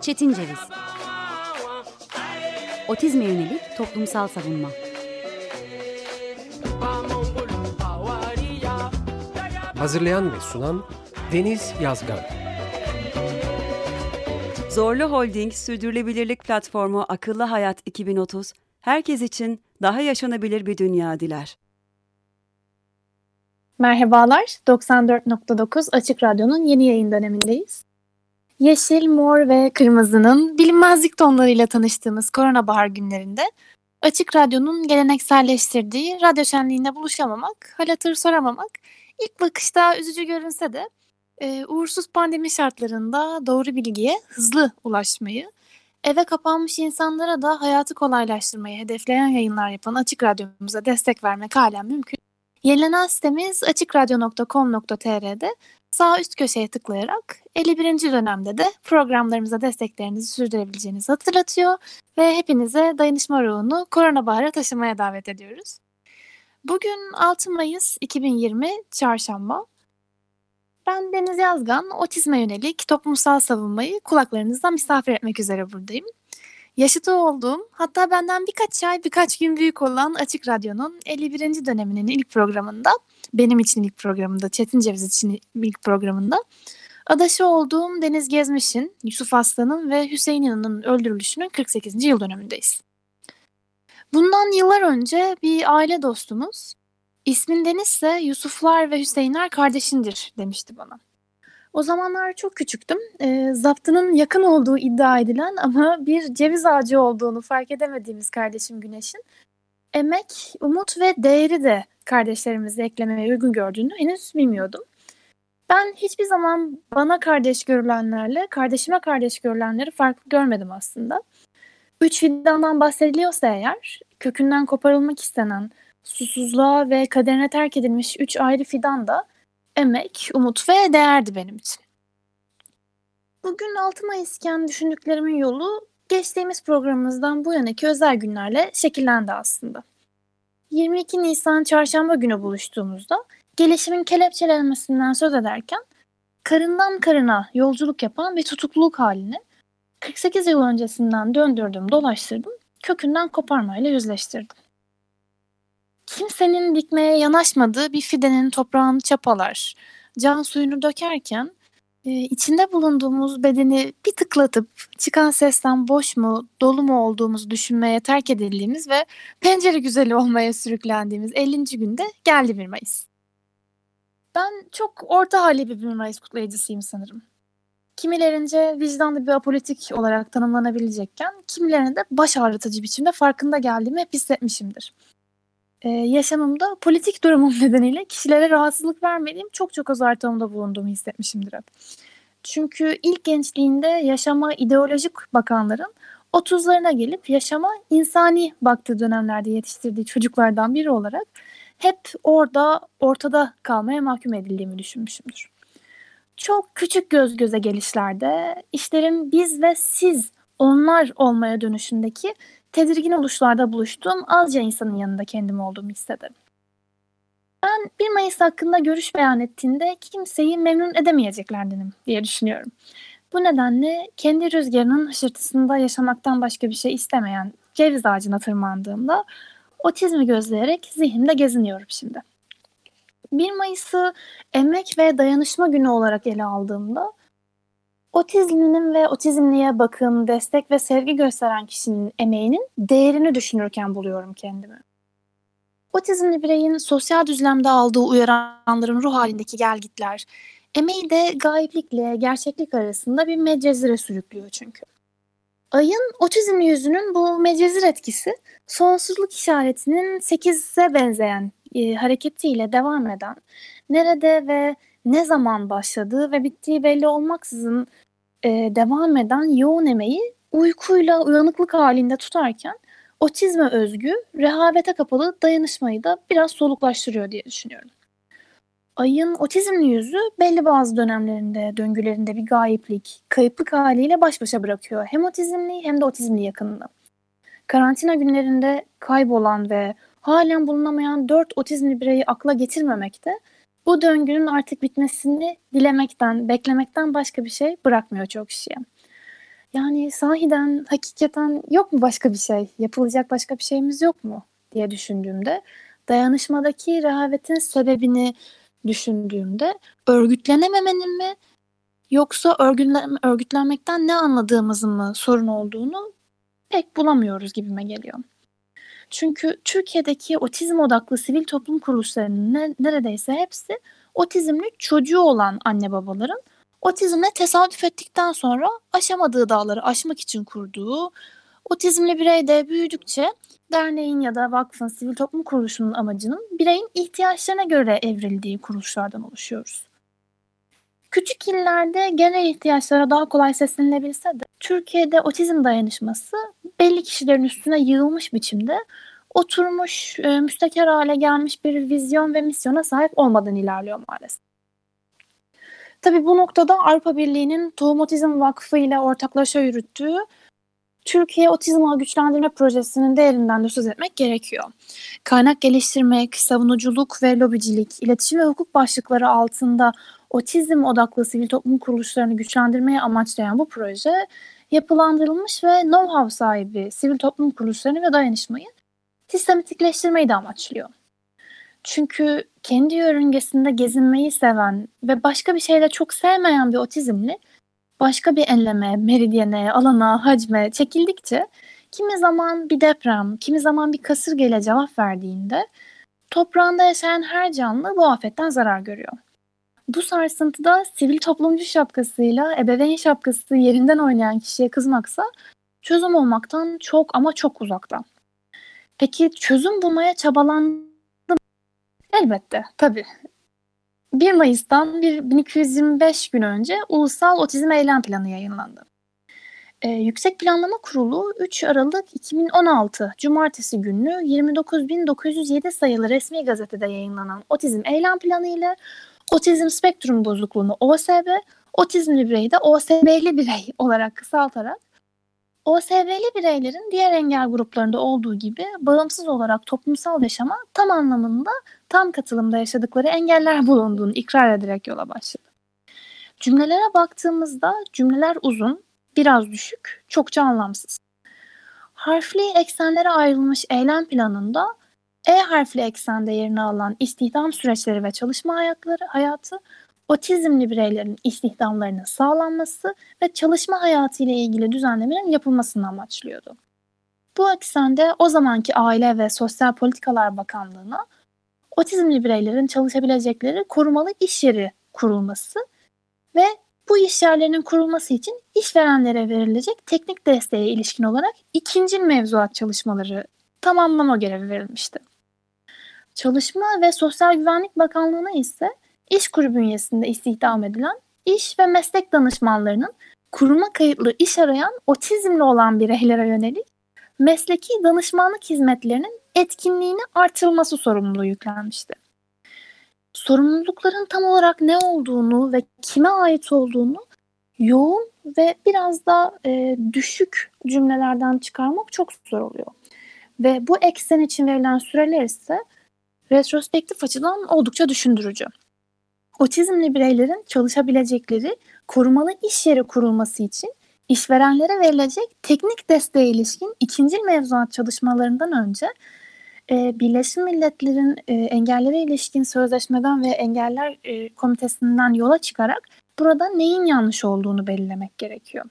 Çetin Ceviz. Otizme yönelik toplumsal savunma. Hazırlayan ve sunan Deniz Yazgan. Zorlu Holding Sürdürülebilirlik Platformu Akıllı Hayat 2030, herkes için daha yaşanabilir bir dünya diler. Merhabalar, 94.9 Açık Radyo'nun yeni yayın dönemindeyiz. Yeşil, mor ve kırmızının bilinmezlik tonlarıyla tanıştığımız korona bahar günlerinde Açık Radyo'nun gelenekselleştirdiği radyo şenliğinde buluşamamak, hal hatır soramamak ilk bakışta üzücü görünse de e, uğursuz pandemi şartlarında doğru bilgiye hızlı ulaşmayı, eve kapanmış insanlara da hayatı kolaylaştırmayı hedefleyen yayınlar yapan Açık Radyo'muza destek vermek halen mümkün. Yenilenen sitemiz açıkradyo.com.tr'de sağ üst köşeye tıklayarak 51. dönemde de programlarımıza desteklerinizi sürdürebileceğinizi hatırlatıyor ve hepinize dayanışma ruhunu korona baharı taşımaya davet ediyoruz. Bugün 6 Mayıs 2020 Çarşamba. Ben Deniz Yazgan, otizme yönelik toplumsal savunmayı kulaklarınızdan misafir etmek üzere buradayım. Yaşıtı olduğum, hatta benden birkaç ay, birkaç gün büyük olan Açık Radyo'nun 51. döneminin ilk programında, benim için ilk programında, Çetin Ceviz için ilk programında, adaşı olduğum Deniz Gezmiş'in, Yusuf Aslan'ın ve Hüseyin İnan'ın öldürülüşünün 48. yıl dönemindeyiz. Bundan yıllar önce bir aile dostumuz, ismin Deniz ise Yusuflar ve Hüseyinler kardeşindir demişti bana. O zamanlar çok küçüktüm. E, zaptının yakın olduğu iddia edilen ama bir ceviz ağacı olduğunu fark edemediğimiz kardeşim Güneş'in emek, umut ve değeri de kardeşlerimizi eklemeye uygun gördüğünü henüz bilmiyordum. Ben hiçbir zaman bana kardeş görülenlerle kardeşime kardeş görülenleri farklı görmedim aslında. Üç fidandan bahsediliyorsa eğer, kökünden koparılmak istenen, susuzluğa ve kaderine terk edilmiş üç ayrı fidan da emek, umut ve değerdi benim için. Bugün 6 Mayıs iken düşündüklerimin yolu geçtiğimiz programımızdan bu yanaki özel günlerle şekillendi aslında. 22 Nisan çarşamba günü buluştuğumuzda gelişimin kelepçelenmesinden söz ederken karından karına yolculuk yapan bir tutukluluk halini 48 yıl öncesinden döndürdüm, dolaştırdım, kökünden koparmayla yüzleştirdim. Kimsenin dikmeye yanaşmadığı bir fidenin toprağını çapalar, can suyunu dökerken e, içinde bulunduğumuz bedeni bir tıklatıp çıkan sesten boş mu, dolu mu olduğumuzu düşünmeye terk edildiğimiz ve pencere güzeli olmaya sürüklendiğimiz 50. günde geldi 1 Mayıs. Ben çok orta hali bir 1 Mayıs kutlayıcısıyım sanırım. Kimilerince vicdanlı bir apolitik olarak tanımlanabilecekken, kimilerine de baş ağrıtıcı biçimde farkında geldiğimi hep hissetmişimdir. Ee, yaşamımda politik durumum nedeniyle kişilere rahatsızlık vermediğim çok çok az ortamda bulunduğumu hissetmişimdir hep. Çünkü ilk gençliğinde yaşama ideolojik bakanların 30'larına gelip yaşama insani baktığı dönemlerde yetiştirdiği çocuklardan biri olarak hep orada ortada kalmaya mahkum edildiğimi düşünmüşümdür. Çok küçük göz göze gelişlerde işlerin biz ve siz onlar olmaya dönüşündeki tedirgin oluşlarda buluştuğum azca insanın yanında kendim olduğumu hissederim. Ben 1 Mayıs hakkında görüş beyan ettiğinde kimseyi memnun edemeyeceklerdenim diye düşünüyorum. Bu nedenle kendi rüzgarının hışırtısında yaşamaktan başka bir şey istemeyen ceviz ağacına tırmandığımda otizmi gözleyerek zihnimde geziniyorum şimdi. 1 Mayıs'ı emek ve dayanışma günü olarak ele aldığımda otizminin ve otizmliye bakım, destek ve sevgi gösteren kişinin emeğinin değerini düşünürken buluyorum kendimi. Otizmli bireyin sosyal düzlemde aldığı uyaranların ruh halindeki gelgitler, emeği de gayiplikle gerçeklik arasında bir medcezire sürüklüyor çünkü. Ayın otizmli yüzünün bu medcezir etkisi sonsuzluk işaretinin 8'e benzeyen e, hareketiyle devam eden, nerede ve ne zaman başladığı ve bittiği belli olmaksızın e, devam eden yoğun emeği uykuyla uyanıklık halinde tutarken otizme özgü, rehavete kapalı dayanışmayı da biraz soluklaştırıyor diye düşünüyorum. Ayın otizmli yüzü belli bazı dönemlerinde, döngülerinde bir gayiplik, kayıplık haliyle baş başa bırakıyor. Hem otizmli hem de otizmli yakınını. Karantina günlerinde kaybolan ve halen bulunamayan dört otizmli bireyi akla getirmemekte bu döngünün artık bitmesini dilemekten, beklemekten başka bir şey bırakmıyor çok kişiye. Yani sahiden, hakikaten yok mu başka bir şey? Yapılacak başka bir şeyimiz yok mu? diye düşündüğümde dayanışmadaki rehavetin sebebini düşündüğümde örgütlenememenin mi yoksa örgütlen örgütlenmekten ne anladığımızın mı sorun olduğunu pek bulamıyoruz gibime geliyor. Çünkü Türkiye'deki otizm odaklı sivil toplum kuruluşlarının ne, neredeyse hepsi otizmli çocuğu olan anne babaların otizmle tesadüf ettikten sonra aşamadığı dağları aşmak için kurduğu, otizmli birey de büyüdükçe derneğin ya da vakfın, sivil toplum kuruluşunun amacının bireyin ihtiyaçlarına göre evrildiği kuruluşlardan oluşuyoruz. Küçük illerde genel ihtiyaçlara daha kolay seslenilebilse de Türkiye'de otizm dayanışması belli kişilerin üstüne yığılmış biçimde oturmuş, e, müstakar hale gelmiş bir vizyon ve misyona sahip olmadan ilerliyor maalesef. Tabii bu noktada Avrupa Birliği'nin Tohum Otizm Vakfı ile ortaklaşa yürüttüğü Türkiye Otizm Ağı Güçlendirme Projesi'nin değerinden de söz etmek gerekiyor. Kaynak geliştirmek, savunuculuk ve lobicilik, iletişim ve hukuk başlıkları altında otizm odaklı sivil toplum kuruluşlarını güçlendirmeye amaçlayan bu proje yapılandırılmış ve know-how sahibi sivil toplum kuruluşlarını ve dayanışmayı sistematikleştirmeyi de amaçlıyor. Çünkü kendi yörüngesinde gezinmeyi seven ve başka bir şeyle çok sevmeyen bir otizmli başka bir enleme, meridyene, alana, hacme çekildikçe kimi zaman bir deprem, kimi zaman bir kasırgayla cevap verdiğinde toprağında yaşayan her canlı bu afetten zarar görüyor. Bu sarsıntıda sivil toplumcu şapkasıyla ebeveyn şapkası yerinden oynayan kişiye kızmaksa çözüm olmaktan çok ama çok uzakta. Peki çözüm bulmaya çabalandı mı? Elbette, tabii. 1 Mayıs'tan 1225 gün önce Ulusal Otizm Eylem Planı yayınlandı. Ee, Yüksek Planlama Kurulu 3 Aralık 2016 Cumartesi günü 29.907 sayılı resmi gazetede yayınlanan Otizm Eylem Planı ile Otizm Spektrum Bozukluğunu OSB, otizmli bireyi de OSB'li birey olarak kısaltarak OSB'li bireylerin diğer engel gruplarında olduğu gibi bağımsız olarak toplumsal yaşama tam anlamında tam katılımda yaşadıkları engeller bulunduğunu ikrar ederek yola başladı. Cümlelere baktığımızda cümleler uzun, biraz düşük, çokça anlamsız. Harfli eksenlere ayrılmış eylem planında E harfli eksende yerini alan istihdam süreçleri ve çalışma hayatları, hayatı otizmli bireylerin istihdamlarının sağlanması ve çalışma hayatı ile ilgili düzenlemelerin yapılmasını amaçlıyordu. Bu eksende o zamanki Aile ve Sosyal Politikalar Bakanlığı'na otizmli bireylerin çalışabilecekleri korumalı iş yeri kurulması ve bu iş yerlerinin kurulması için işverenlere verilecek teknik desteğe ilişkin olarak ikinci mevzuat çalışmaları tamamlama görevi verilmişti. Çalışma ve Sosyal Güvenlik Bakanlığı'na ise İş kuru bünyesinde istihdam edilen iş ve meslek danışmanlarının kuruma kayıtlı iş arayan otizmli olan bireylere yönelik mesleki danışmanlık hizmetlerinin etkinliğini artırılması sorumluluğu yüklenmişti. Sorumlulukların tam olarak ne olduğunu ve kime ait olduğunu yoğun ve biraz da e, düşük cümlelerden çıkarmak çok zor oluyor. Ve bu eksen için verilen süreler ise retrospektif açıdan oldukça düşündürücü otizmli bireylerin çalışabilecekleri korumalı iş yeri kurulması için işverenlere verilecek teknik desteğe ilişkin ikinci mevzuat çalışmalarından önce e, Birleşmiş Milletler'in e, engellere ilişkin sözleşmeden ve engeller e, komitesinden yola çıkarak burada neyin yanlış olduğunu belirlemek gerekiyor.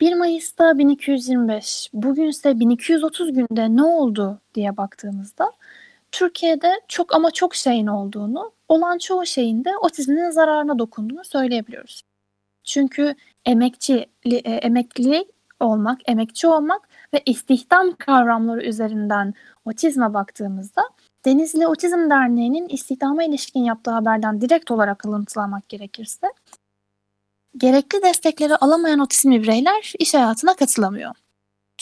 1 Mayıs'ta 1225, bugün ise 1230 günde ne oldu diye baktığımızda Türkiye'de çok ama çok şeyin olduğunu, olan çoğu şeyin de otizmin zararına dokunduğunu söyleyebiliyoruz. Çünkü emekçi, e, emekli olmak, emekçi olmak ve istihdam kavramları üzerinden otizme baktığımızda Denizli Otizm Derneği'nin istihdama ilişkin yaptığı haberden direkt olarak alıntılamak gerekirse gerekli destekleri alamayan otizmli bireyler iş hayatına katılamıyor.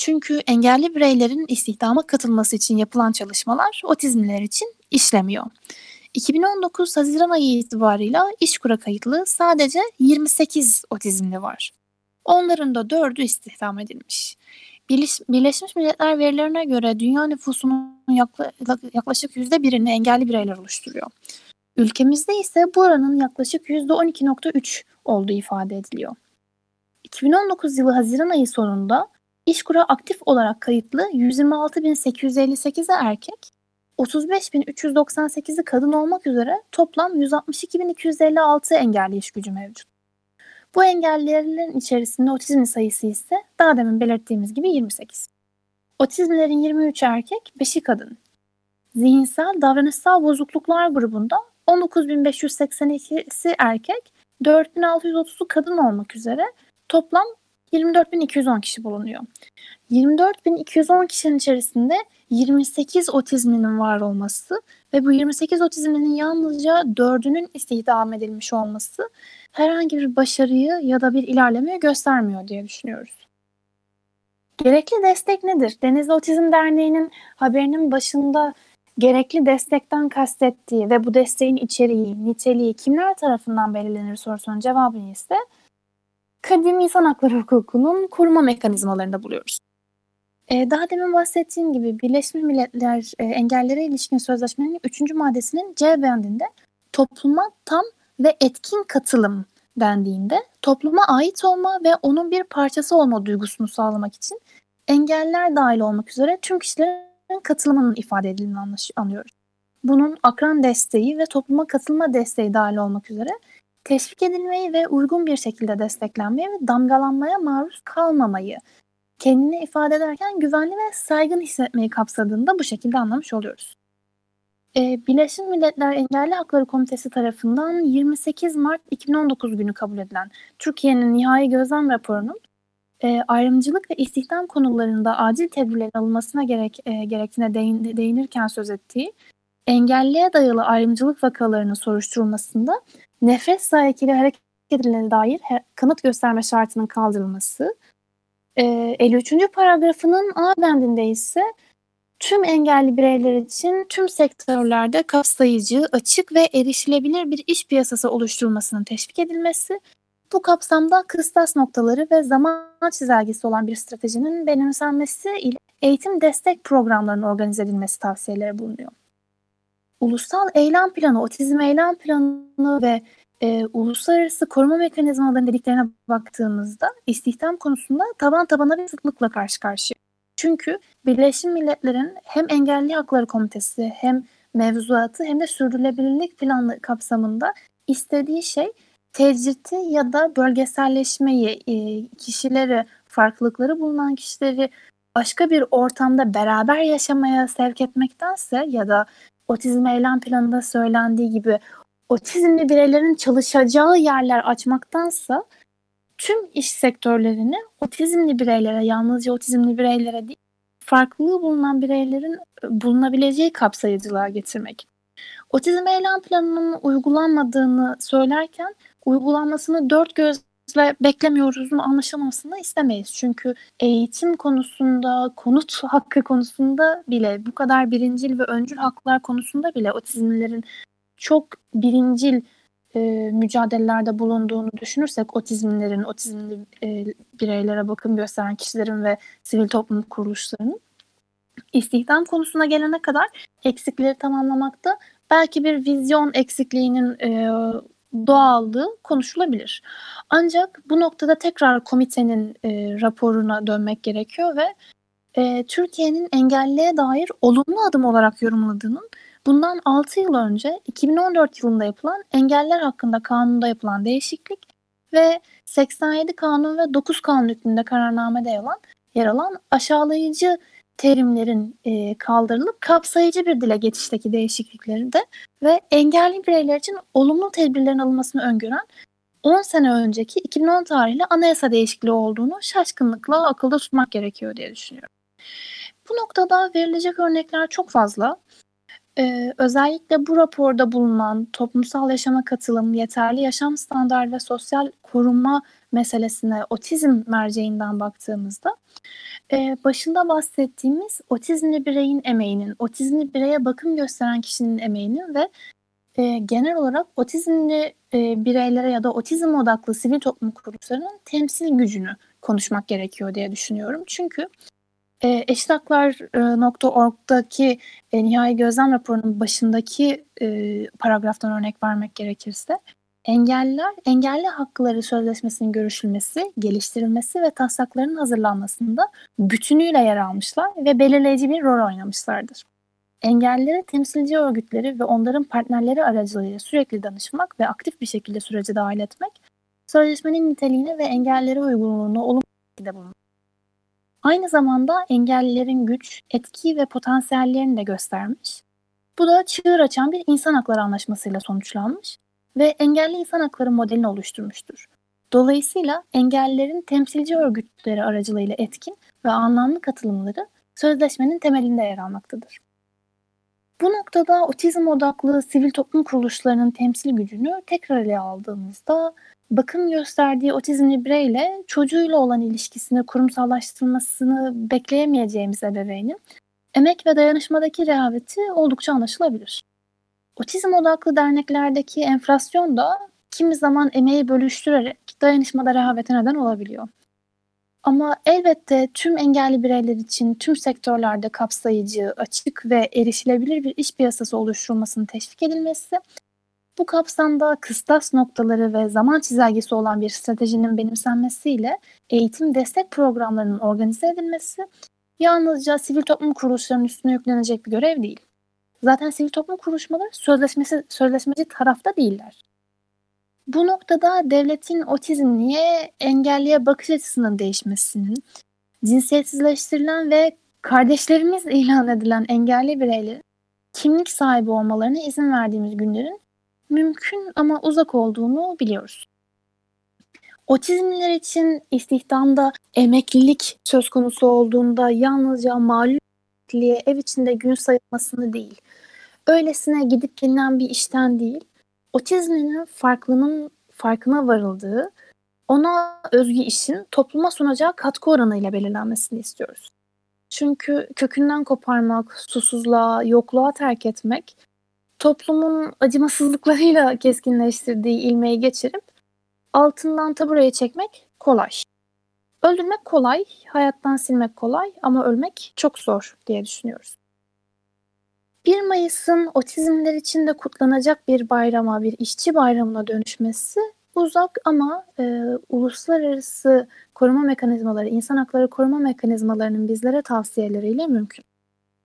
Çünkü engelli bireylerin istihdama katılması için yapılan çalışmalar otizmliler için işlemiyor. 2019 Haziran ayı itibarıyla İşkur'a kayıtlı sadece 28 otizmli var. Onların da 4'ü istihdam edilmiş. Birleşmiş Milletler verilerine göre dünya nüfusunun yaklaşık %1'ini engelli bireyler oluşturuyor. Ülkemizde ise bu oranın yaklaşık %12.3 olduğu ifade ediliyor. 2019 yılı Haziran ayı sonunda İşkur'a aktif olarak kayıtlı 126.858'e erkek, 35.398'i kadın olmak üzere toplam 162.256 engelli iş gücü mevcut. Bu engellilerin içerisinde otizmli sayısı ise daha demin belirttiğimiz gibi 28. Otizmlerin 23 erkek, 5'i kadın. Zihinsel, davranışsal bozukluklar grubunda 19.582'si erkek, 4.630'u kadın olmak üzere toplam 24.210 kişi bulunuyor. 24.210 kişinin içerisinde 28 otizminin var olması ve bu 28 otizminin yalnızca 4'ünün istihdam edilmiş olması herhangi bir başarıyı ya da bir ilerlemeyi göstermiyor diye düşünüyoruz. Gerekli destek nedir? Denizli Otizm Derneği'nin haberinin başında gerekli destekten kastettiği ve bu desteğin içeriği, niteliği kimler tarafından belirlenir sorusunun cevabını ise kadim insan hakları hukukunun koruma mekanizmalarında buluyoruz. Ee, daha demin bahsettiğim gibi Birleşmiş Milletler e, Engellere ilişkin sözleşmenin 3. maddesinin C bendinde topluma tam ve etkin katılım dendiğinde topluma ait olma ve onun bir parçası olma duygusunu sağlamak için engeller dahil olmak üzere tüm kişilerin katılımının ifade edildiğini anlıyoruz. Bunun akran desteği ve topluma katılma desteği dahil olmak üzere teşvik edilmeyi ve uygun bir şekilde desteklenmeyi ve damgalanmaya maruz kalmamayı kendini ifade ederken güvenli ve saygın hissetmeyi kapsadığında bu şekilde anlamış oluyoruz. Ee, Birleşmiş Milletler Engelli Hakları Komitesi tarafından 28 Mart 2019 günü kabul edilen Türkiye'nin nihai gözlem raporunun e, ayrımcılık ve istihdam konularında acil tedbirlerin alınmasına gerek, e, gerektiğine değin, değinirken söz ettiği engelliye dayalı ayrımcılık vakalarının soruşturulmasında nefret sahikiyle hareket edilene dair kanıt gösterme şartının kaldırılması, e, 53. paragrafının A bendinde ise tüm engelli bireyler için tüm sektörlerde kapsayıcı, açık ve erişilebilir bir iş piyasası oluşturulmasının teşvik edilmesi, bu kapsamda kıstas noktaları ve zaman çizelgesi olan bir stratejinin benimsenmesi ile eğitim destek programlarının organize edilmesi tavsiyeleri bulunuyor. Ulusal Eylem Planı, Otizm Eylem Planı ve e, uluslararası koruma mekanizmalarının dediklerine baktığımızda istihdam konusunda taban tabana bir sıklıkla karşı karşıya. Çünkü Birleşmiş Milletler'in hem Engelli Hakları Komitesi hem mevzuatı hem de sürdürülebilirlik planı kapsamında istediği şey tecriti ya da bölgeselleşmeyi, e, kişileri, farklılıkları bulunan kişileri başka bir ortamda beraber yaşamaya sevk etmektense ya da otizm eylem planında söylendiği gibi otizmli bireylerin çalışacağı yerler açmaktansa tüm iş sektörlerini otizmli bireylere, yalnızca otizmli bireylere değil, farklılığı bulunan bireylerin e, bulunabileceği kapsayıcılığa getirmek. Otizm eylem planının uygulanmadığını söylerken uygulanmasını dört gözle beklemiyoruz mu anlaşılmasını istemeyiz. Çünkü eğitim konusunda, konut hakkı konusunda bile bu kadar birincil ve öncül haklar konusunda bile otizmlilerin çok birincil e, mücadelelerde bulunduğunu düşünürsek otizmlerin, otizmli e, bireylere bakım gösteren kişilerin ve sivil toplum kuruluşlarının istihdam konusuna gelene kadar eksikleri tamamlamakta belki bir vizyon eksikliğinin e, doğallığı konuşulabilir. Ancak bu noktada tekrar komitenin e, raporuna dönmek gerekiyor ve e, Türkiye'nin engelliye dair olumlu adım olarak yorumladığının bundan 6 yıl önce 2014 yılında yapılan engeller hakkında kanunda yapılan değişiklik ve 87 kanun ve 9 kanun hükmünde kararnamede yer yer alan aşağılayıcı terimlerin e, kaldırılıp kapsayıcı bir dile geçişteki değişiklikleri de ve engelli bireyler için olumlu tedbirlerin alınmasını öngören 10 sene önceki 2010 tarihli anayasa değişikliği olduğunu şaşkınlıkla akılda tutmak gerekiyor diye düşünüyorum. Bu noktada verilecek örnekler çok fazla. Ee, özellikle bu raporda bulunan toplumsal yaşama katılım, yeterli yaşam standartı ve sosyal korunma meselesine otizm merceğinden baktığımızda e, başında bahsettiğimiz otizmli bireyin emeğinin, otizmli bireye bakım gösteren kişinin emeğinin ve e, genel olarak otizmli e, bireylere ya da otizm odaklı sivil toplum kuruluşlarının temsil gücünü konuşmak gerekiyor diye düşünüyorum. Çünkü E, eşitaklar.org'daki e, nihai gözlem raporunun başındaki e, paragraftan örnek vermek gerekirse engelliler engelli hakları sözleşmesinin görüşülmesi, geliştirilmesi ve taslaklarının hazırlanmasında bütünüyle yer almışlar ve belirleyici bir rol oynamışlardır. Engellileri temsilci örgütleri ve onların partnerleri aracılığıyla sürekli danışmak ve aktif bir şekilde sürece dahil etmek, sözleşmenin niteliğini ve engellilere uygunluğunu olumlu şekilde bulmak. Aynı zamanda engellilerin güç, etki ve potansiyellerini de göstermiş. Bu da çığır açan bir insan hakları anlaşmasıyla sonuçlanmış ve engelli insan hakları modelini oluşturmuştur. Dolayısıyla engellilerin temsilci örgütleri aracılığıyla etkin ve anlamlı katılımları sözleşmenin temelinde yer almaktadır. Bu noktada otizm odaklı sivil toplum kuruluşlarının temsil gücünü tekrar ele aldığımızda bakım gösterdiği otizmli bireyle çocuğuyla olan ilişkisini kurumsallaştırmasını bekleyemeyeceğimiz ebeveynin emek ve dayanışmadaki rehaveti oldukça anlaşılabilir. Otizm odaklı derneklerdeki enflasyon da kimi zaman emeği bölüştürerek dayanışmada rehavete neden olabiliyor. Ama elbette tüm engelli bireyler için tüm sektörlerde kapsayıcı, açık ve erişilebilir bir iş piyasası oluşturulmasının teşvik edilmesi, bu kapsamda kıstas noktaları ve zaman çizelgesi olan bir stratejinin benimsenmesiyle eğitim destek programlarının organize edilmesi yalnızca sivil toplum kuruluşlarının üstüne yüklenecek bir görev değil. Zaten sivil toplum kuruluşmaları sözleşmesi, sözleşmeci tarafta değiller. Bu noktada devletin otizmliye engelliye bakış açısının değişmesinin, cinsiyetsizleştirilen ve kardeşlerimiz ilan edilen engelli bireylerin kimlik sahibi olmalarına izin verdiğimiz günlerin mümkün ama uzak olduğunu biliyoruz. Otizmliler için istihdamda emeklilik söz konusu olduğunda yalnızca malum ev içinde gün sayılmasını değil, öylesine gidip gelinen bir işten değil, otizminin farklının farkına varıldığı, ona özgü işin topluma sunacağı katkı oranıyla belirlenmesini istiyoruz. Çünkü kökünden koparmak, susuzluğa, yokluğa terk etmek, toplumun acımasızlıklarıyla keskinleştirdiği ilmeği geçirip altından taburaya çekmek kolay. Öldürmek kolay, hayattan silmek kolay ama ölmek çok zor diye düşünüyoruz. 1 Mayıs'ın otizmler için de kutlanacak bir bayrama, bir işçi bayramına dönüşmesi uzak ama e, uluslararası koruma mekanizmaları, insan hakları koruma mekanizmalarının bizlere tavsiyeleriyle mümkün.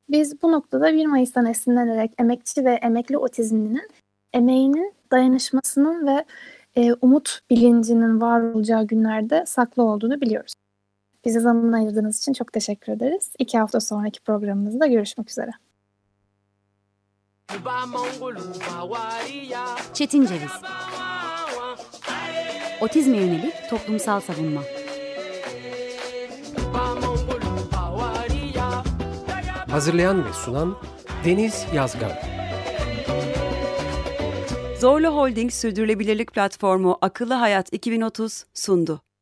Biz bu noktada 1 Mayıs'tan esinlenerek emekçi ve emekli otizmlinin emeğinin, dayanışmasının ve e, umut bilincinin var olacağı günlerde saklı olduğunu biliyoruz. Bize zaman ayırdığınız için çok teşekkür ederiz. İki hafta sonraki programımızda görüşmek üzere. Çetin Ceviz Otizme yönelik toplumsal savunma Hazırlayan ve sunan Deniz Yazgan Zorlu Holding Sürdürülebilirlik Platformu Akıllı Hayat 2030 sundu.